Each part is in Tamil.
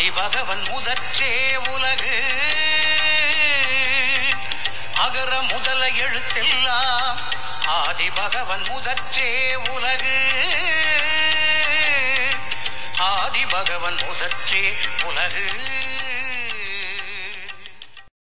அதிபகவன் முதற்றே உலகு. அகர முதல எழுத்தெல்லாம் ஆதிபகவன் முதற்றே உலகு. ஆதிபகவன் முதற்றே உலகு.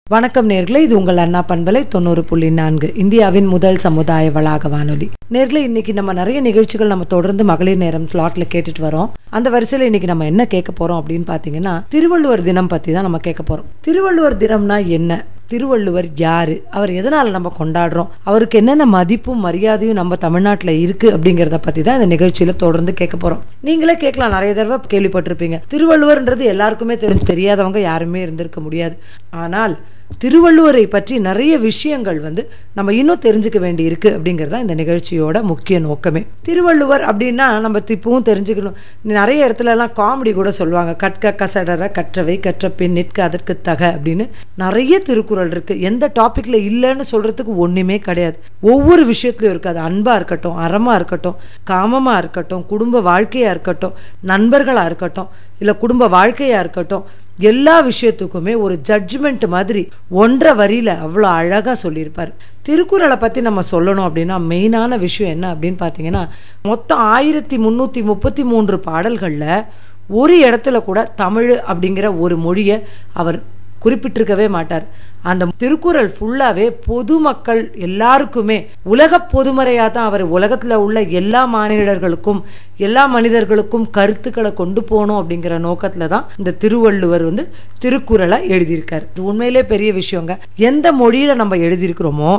வணக்கம் நேர்களை இது உங்கள் அண்ணா பண்பலை தொண்ணூறு புள்ளி நான்கு இந்தியாவின் முதல் சமுதாய வளாக வானொலி. நேர்களை இன்னைக்கு நம்ம நிறைய நிகழ்ச்சிகள் நம்ம தொடர்ந்து மகளிர் நேரம் ஸ்லாட்ல கேட்டுட்டு வரோம். அந்த வரிசையில் இன்னைக்கு நம்ம என்ன கேட்க போறோம் அப்படின்னு பாத்தீங்கன்னா திருவள்ளுவர் தினம் பத்தி தான் நம்ம கேட்க போறோம். திருவள்ளுவர் தினம்னா என்ன? திருவள்ளுவர் யாரு? அவர் எதனால நம்ம கொண்டாடுறோம்? அவருக்கு என்னென்ன மதிப்பும் மரியாதையும் நம்ம தமிழ்நாட்டில் இருக்கு அப்படிங்கிறத பத்தி தான் இந்த நிகழ்ச்சியில தொடர்ந்து கேட்க போறோம். நீங்களே கேட்கலாம். நிறைய தடவை கேள்விப்பட்டிருப்பீங்க. திருவள்ளுவர்ன்றது எல்லாருக்குமே தெரிஞ்சு தெரியாதவங்க யாருமே இருந்திருக்க முடியாது. ஆனால் திருவள்ளுவரை பற்றி நிறைய விஷயங்கள் வந்து நம்ம இன்னும் தெரிஞ்சுக்க வேண்டி இருக்குது அப்படிங்கிறது தான் இந்த நிகழ்ச்சியோட முக்கிய நோக்கமே. திருவள்ளுவர் அப்படின்னா நம்ம இப்பவும் தெரிஞ்சுக்கணும். நிறைய இடத்துலலாம் காமெடி கூட சொல்லுவாங்க. கற்க கசடர கற்றவை கற்ற பின் நிற்க அதற்கு தக அப்படின்னு நிறைய திருக்குறள் இருக்குது எந்த டாப்பிக்கில் இல்லைன்னு சொல்கிறதுக்கு ஒன்றுமே கிடையாது. ஒவ்வொரு விஷயத்துலையும் இருக்காது அது இருக்கட்டும் அறமாக இருக்கட்டும் காமமாக இருக்கட்டும் குடும்ப வாழ்க்கையாக இருக்கட்டும் நண்பர்களாக இருக்கட்டும் இல்லை குடும்ப வாழ்க்கையாக இருக்கட்டும் எல்லா விஷயத்துக்குமே ஒரு ஜட்ஜ்மெண்ட் மாதிரி ஒன்றரை வரியில் அவ்வளோ அழகாக சொல்லியிருப்பார். திருக்குறளை பற்றி நம்ம சொல்லணும் அப்படின்னா மெயினான விஷயம் என்ன அப்படின்னு பார்த்தீங்கன்னா மொத்தம் ஆயிரத்தி முந்நூற்றி முப்பத்தி மூன்று பாடல்களில் ஒரு இடத்துல கூட தமிழ் அப்படிங்கிற ஒரு மொழியை அவர் குறிப்பிட்டிருக்கவே மாட்டார். அந்த திருக்குறள் ஃபுல்லாவே பொதுமக்கள் எல்லாருக்குமே உலக பொதுமறையாக தான் அவர் உலகத்தில் உள்ள எல்லா மாநிலர்களுக்கும் எல்லா மனிதர்களுக்கும் கருத்துக்களை கொண்டு போகணும் அப்படிங்கிற நோக்கத்தில் தான் இந்த திருவள்ளுவர் வந்து திருக்குறளை எழுதியிருக்கார். இது உண்மையிலே பெரிய விஷயங்க. எந்த மொழியில் நம்ம எழுதியிருக்கிறோமோ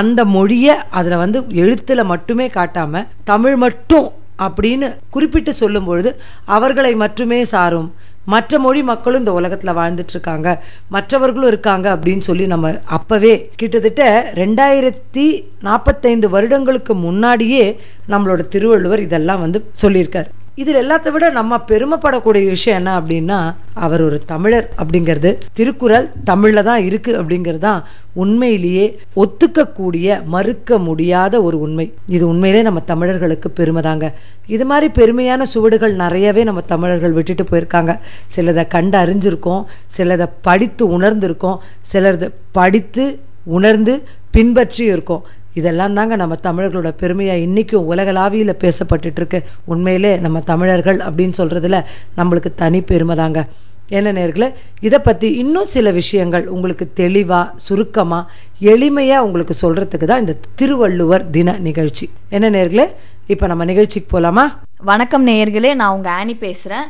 அந்த மொழியை அதில் வந்து எழுத்துல மட்டுமே காட்டாமல் தமிழ் மட்டும் அப்படின்னு குறிப்பிட்டு சொல்லும் பொழுது அவர்களை மட்டுமே சாரும். மற்ற மொழி மக்களும் இந்த உலகத்தில் வாழ்ந்துட்டு இருக்காங்க மற்றவர்களும் இருக்காங்க அப்படின்னு சொல்லி நம்ம அப்போவே கிட்டத்தட்ட ரெண்டாயிரத்தி நாற்பத்தைந்து வருடங்களுக்கு முன்னாடியே நம்மளோட திருவள்ளுவர் இதெல்லாம் வந்து சொல்லியிருக்கார். இதில் எல்லாத்த விட நம்ம பெருமைப்படக்கூடிய விஷயம் என்ன அப்படின்னா அவர் ஒரு தமிழர் அப்படிங்கிறது. திருக்குறள் தமிழில் தான் இருக்குது அப்படிங்கிறது தான் உண்மையிலேயே ஒத்துக்கக்கூடிய மறுக்க முடியாத ஒரு உண்மை. இது உண்மையிலே நம்ம தமிழர்களுக்கு பெருமைதாங்க இது மாதிரி பெருமையான சுவடுகள் நிறையவே நம்ம தமிழர்கள் விட்டுட்டு போயிருக்காங்க. சிலதை கண்டு அறிஞ்சிருக்கோம் சிலதை படித்து உணர்ந்திருக்கோம் சிலரது படித்து உணர்ந்து பின்பற்றி இருக்கோம் இதெல்லாம் தாங்க நம்ம தமிழர்களோட பெருமையாக இன்றைக்கும் உலகளாவியில் பேசப்பட்டுட்ருக்கு உண்மையிலே நம்ம தமிழர்கள் அப்படின்னு சொல்கிறதுல நம்மளுக்கு தனி பெருமை தாங்க. என்ன நேர்களே இதை பற்றி இன்னும் சில விஷயங்கள் உங்களுக்கு தெளிவாக சுருக்கமாக எளிமையாக உங்களுக்கு சொல்கிறதுக்கு தான் இந்த திருவள்ளுவர் தின நிகழ்ச்சி. என்ன நேர்களே இப்போ நம்ம நிகழ்ச்சிக்கு போகலாமா வணக்கம் நேயர்களே நான் உங்கள் ஆனி பேசுகிறேன்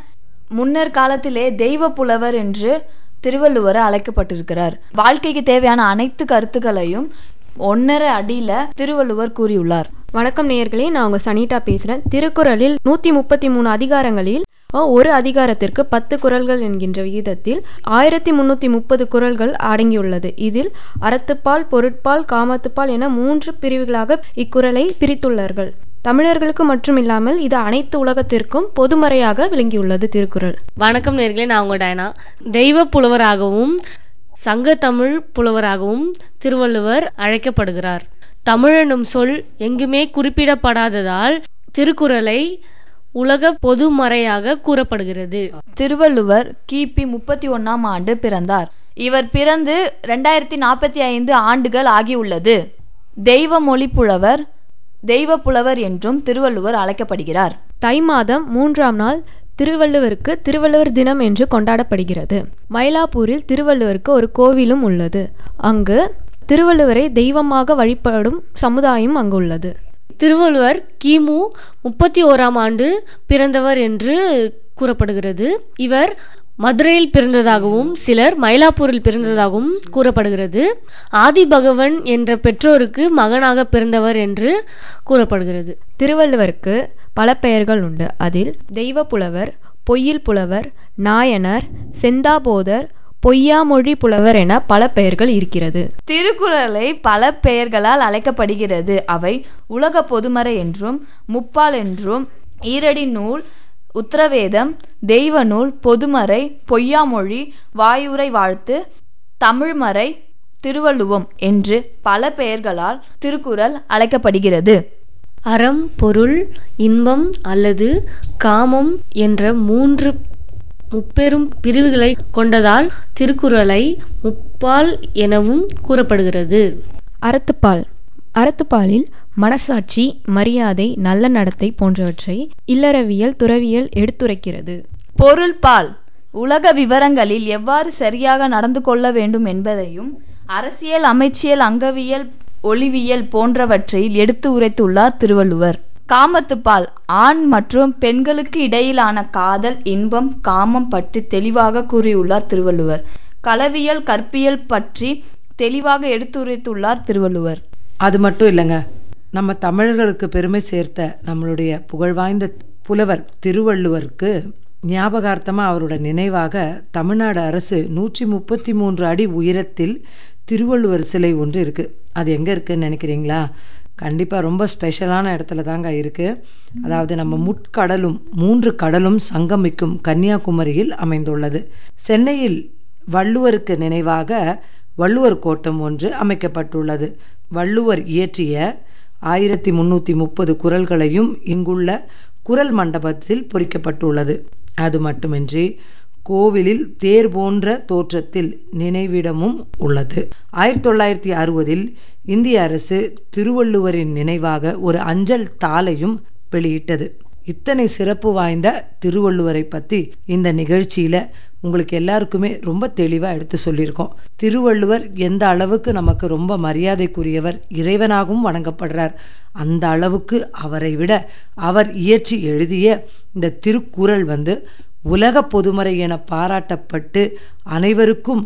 முன்னர் காலத்திலே தெய்வ புலவர் என்று திருவள்ளுவர் அழைக்கப்பட்டிருக்கிறார். வாழ்க்கைக்கு தேவையான அனைத்து கருத்துக்களையும் ஒன்னரை அடியில திருவள்ளுவர் கூறியுள்ளார். வணக்கம் நேயர்களே நான் உங்க சனிதா பேசுகிறேன் திருக்குறளில் நூற்றி முப்பத்தி மூணு அதிகாரங்களில் ஒரு அதிகாரத்திற்கு பத்து குறள்கள் என்கின்ற விகிதத்தில் ஆயிரத்தி முந்நூற்றி முப்பது குறள்கள் அடங்கியுள்ளது. இதில் அறத்துப்பால் பொருட்பால் காமத்துப்பால் என மூன்று பிரிவுகளாக இக்குறளை பிரித்துள்ளார்கள். தமிழர்களுக்கு மட்டுமில்லாமல் இது அனைத்து உலகத்திற்கும் பொதுமறையாக விளங்கியுள்ளது திருக்குறள். வணக்கம் நேர்களே நான் உங்கள் டயனா தெய்வ புலவராகவும் சங்க தமிழ் புலவராகவும் திருவள்ளுவர் அழைக்கப்படுகிறார். தமிழ் எனும் சொல் எங்குமே குறிப்பிடப்படாததால் திருக்குறளை உலக பொதுமறையாக கூறப்படுகிறது. திருவள்ளுவர் கிபி முப்பத்தி ஒன்னாம் ஆண்டு பிறந்தார். இவர் பிறந்து ரெண்டாயிரத்தி நாற்பத்தி ஐந்து ஆண்டுகள் ஆகியுள்ளது. தெய்வ மொழி புலவர் தெய்வ புலவர் என்றும் திருவள்ளுவர் அழைக்கப்படுகிறார். தை மாதம் மூன்றாம் நாள் திருவள்ளுவருக்கு திருவள்ளுவர் தினம் என்று கொண்டாடப்படுகிறது. மயிலாப்பூரில் திருவள்ளுவருக்கு ஒரு கோவிலும் உள்ளது. அங்கு திருவள்ளுவரை தெய்வமாக வழிபடும் சமுதாயம் அங்கு உள்ளது. திருவள்ளுவர் கிமு முப்பத்தி ஓராம் ஆண்டு பிறந்தவர் என்று கூறப்படுகிறது. இவர் மதுரையில் பிறந்ததாகவும் சிலர் மயிலாப்பூரில் பிறந்ததாகவும் கூறப்படுகிறது. ஆதிபகவன் என்ற பெற்றோருக்கு மகனாக பிறந்தவர் என்று கூறப்படுகிறது. திருவள்ளுவருக்கு பல பெயர்கள் உண்டு. அதில் தெய்வ புலவர் பொய்யில் புலவர் நாயனர் செந்தாபோதர் பொய்யாமொழி புலவர் என பல பெயர்கள் இருக்கிறது. திருக்குறளை பல பெயர்களால் அழைக்கப்படுகிறது. அவை உலக பொதுமறை என்றும் முப்பால் என்றும் ஈரடி நூல் உத்தரவேதம் தெய்வ நூல் பொதுமறை பொய்யாமொழி வாயுரை வாழ்த்து தமிழ்மறை திருவள்ளுவம் என்று பல பெயர்களால் திருக்குறள் அழைக்கப்படுகிறது. அறம் பொருள் இன்பம் அல்லது காமம் என்ற மூன்று முப்பெரும் பிரிவுகளை கொண்டதால் திருக்குறளை முப்பால் எனவும் கூறப்படுகிறது. அறத்துப்பால். அறத்துப்பாலில் மனசாட்சி மரியாதை நல்ல நடத்தை போன்றவற்றை இல்லறவியல் துறவியல் எடுத்துரைக்கிறது. பொருள் பால். உலக விவரங்களில் எவ்வாறு சரியாக நடந்து கொள்ள வேண்டும் என்பதையும் அரசியல் அமைச்சியல் அங்கவியல் ஒளிவியல் போன்றவற்றை எடுத்து உரைத்துள்ளார் திருவள்ளுவர். காமத்துப்பால் ஆண் மற்றும் பெண்களுக்கு இடையிலான காதல் இன்பம் காமம் பற்றி தெளிவாக கூறியுள்ளார் திருவள்ளுவர். களவியல் கற்பியல் பற்றி தெளிவாக எடுத்துரைத்துள்ளார் திருவள்ளுவர். அது மட்டும் இல்லைங்க. நம்ம தமிழர்களுக்கு பெருமை சேர்த்த நம்மளுடைய புகழ்வாய்ந்த புலவர் திருவள்ளுவருக்கு ஞாபகார்த்தமாக அவரோட நினைவாக தமிழ்நாடு அரசு நூற்றி முப்பத்தி மூன்று அடி உயரத்தில் திருவள்ளுவர் சிலை ஒன்று இருக்குது அது எங்கே இருக்குன்னு நினைக்கிறீங்களா? கண்டிப்பாக ரொம்ப ஸ்பெஷலான இடத்துல தாங்க இருக்குது அதாவது நம்ம முட்கடலும் மூன்று கடலும் சங்கமிக்கும் கன்னியாகுமரியில் அமைந்துள்ளது. சென்னையில் வள்ளுவருக்கு நினைவாக வள்ளுவர் கோட்டம் ஒன்று அமைக்கப்பட்டுள்ளது. வள்ளுவர் இயற்றிய ஆயிரத்தி முன்னூற்றி முப்பது குரல்களையும் இங்குள்ள குரல் மண்டபத்தில் பொறிக்கப்பட்டுள்ளது. அது மட்டுமின்றி கோவிலில் தேர் போன்ற தோற்றத்தில் நினைவிடமும் உள்ளது. ஆயிரத்தி தொள்ளாயிரத்தி அறுபதில் இந்திய அரசு திருவள்ளுவரின் நினைவாக ஒரு அஞ்சல் தாளையும் வெளியிட்டது. இத்தனை சிறப்பு வாய்ந்த திருவள்ளுவரை பற்றி இந்த நிகழ்ச்சியில் உங்களுக்கு எல்லாருக்குமே ரொம்ப தெளிவாக எடுத்து சொல்லியிருக்கோம். திருவள்ளுவர் எந்த அளவுக்கு நமக்கு ரொம்ப மரியாதைக்குரியவர் இறைவனாகவும் வணங்கப்படுறார் அந்த அளவுக்கு அவரை விட அவர் இயற்றி எழுதிய இந்த திருக்குறள் வந்து உலக பொதுமறை என பாராட்டப்பட்டு அனைவருக்கும்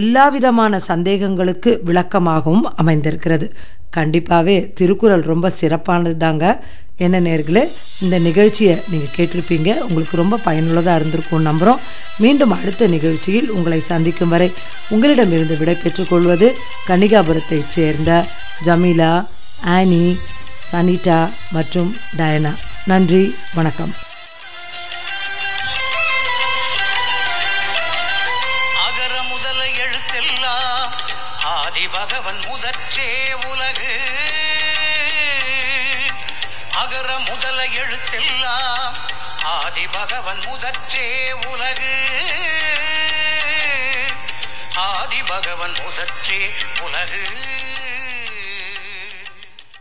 எல்லா விதமான சந்தேகங்களுக்கு விளக்கமாகவும் அமைந்திருக்கிறது. கண்டிப்பாகவே திருக்குறள் ரொம்ப சிறப்பானது தாங்க என்ன நேர்களே இந்த நிகழ்ச்சியை நீங்கள் கேட்டிருப்பீங்க. உங்களுக்கு ரொம்ப பயனுள்ளதாக இருந்திருக்கும் நம்புகிறோம் மீண்டும் அடுத்த நிகழ்ச்சியில் உங்களை சந்திக்கும் வரை உங்களிடமிருந்து விடை பெற்றுக்கொள்வது கன்னிகாபுரத்தைச் சேர்ந்த ஜமீலா ஆனி சனிட்டா மற்றும் டயனா. நன்றி வணக்கம். அதிபகவன் முதற்றே உலகு. அகர முதல எழுத்தெல்லாம் ஆதிபகவன் முதற்றே உலகு. ஆதிபகவன் முதற்றே உலகு.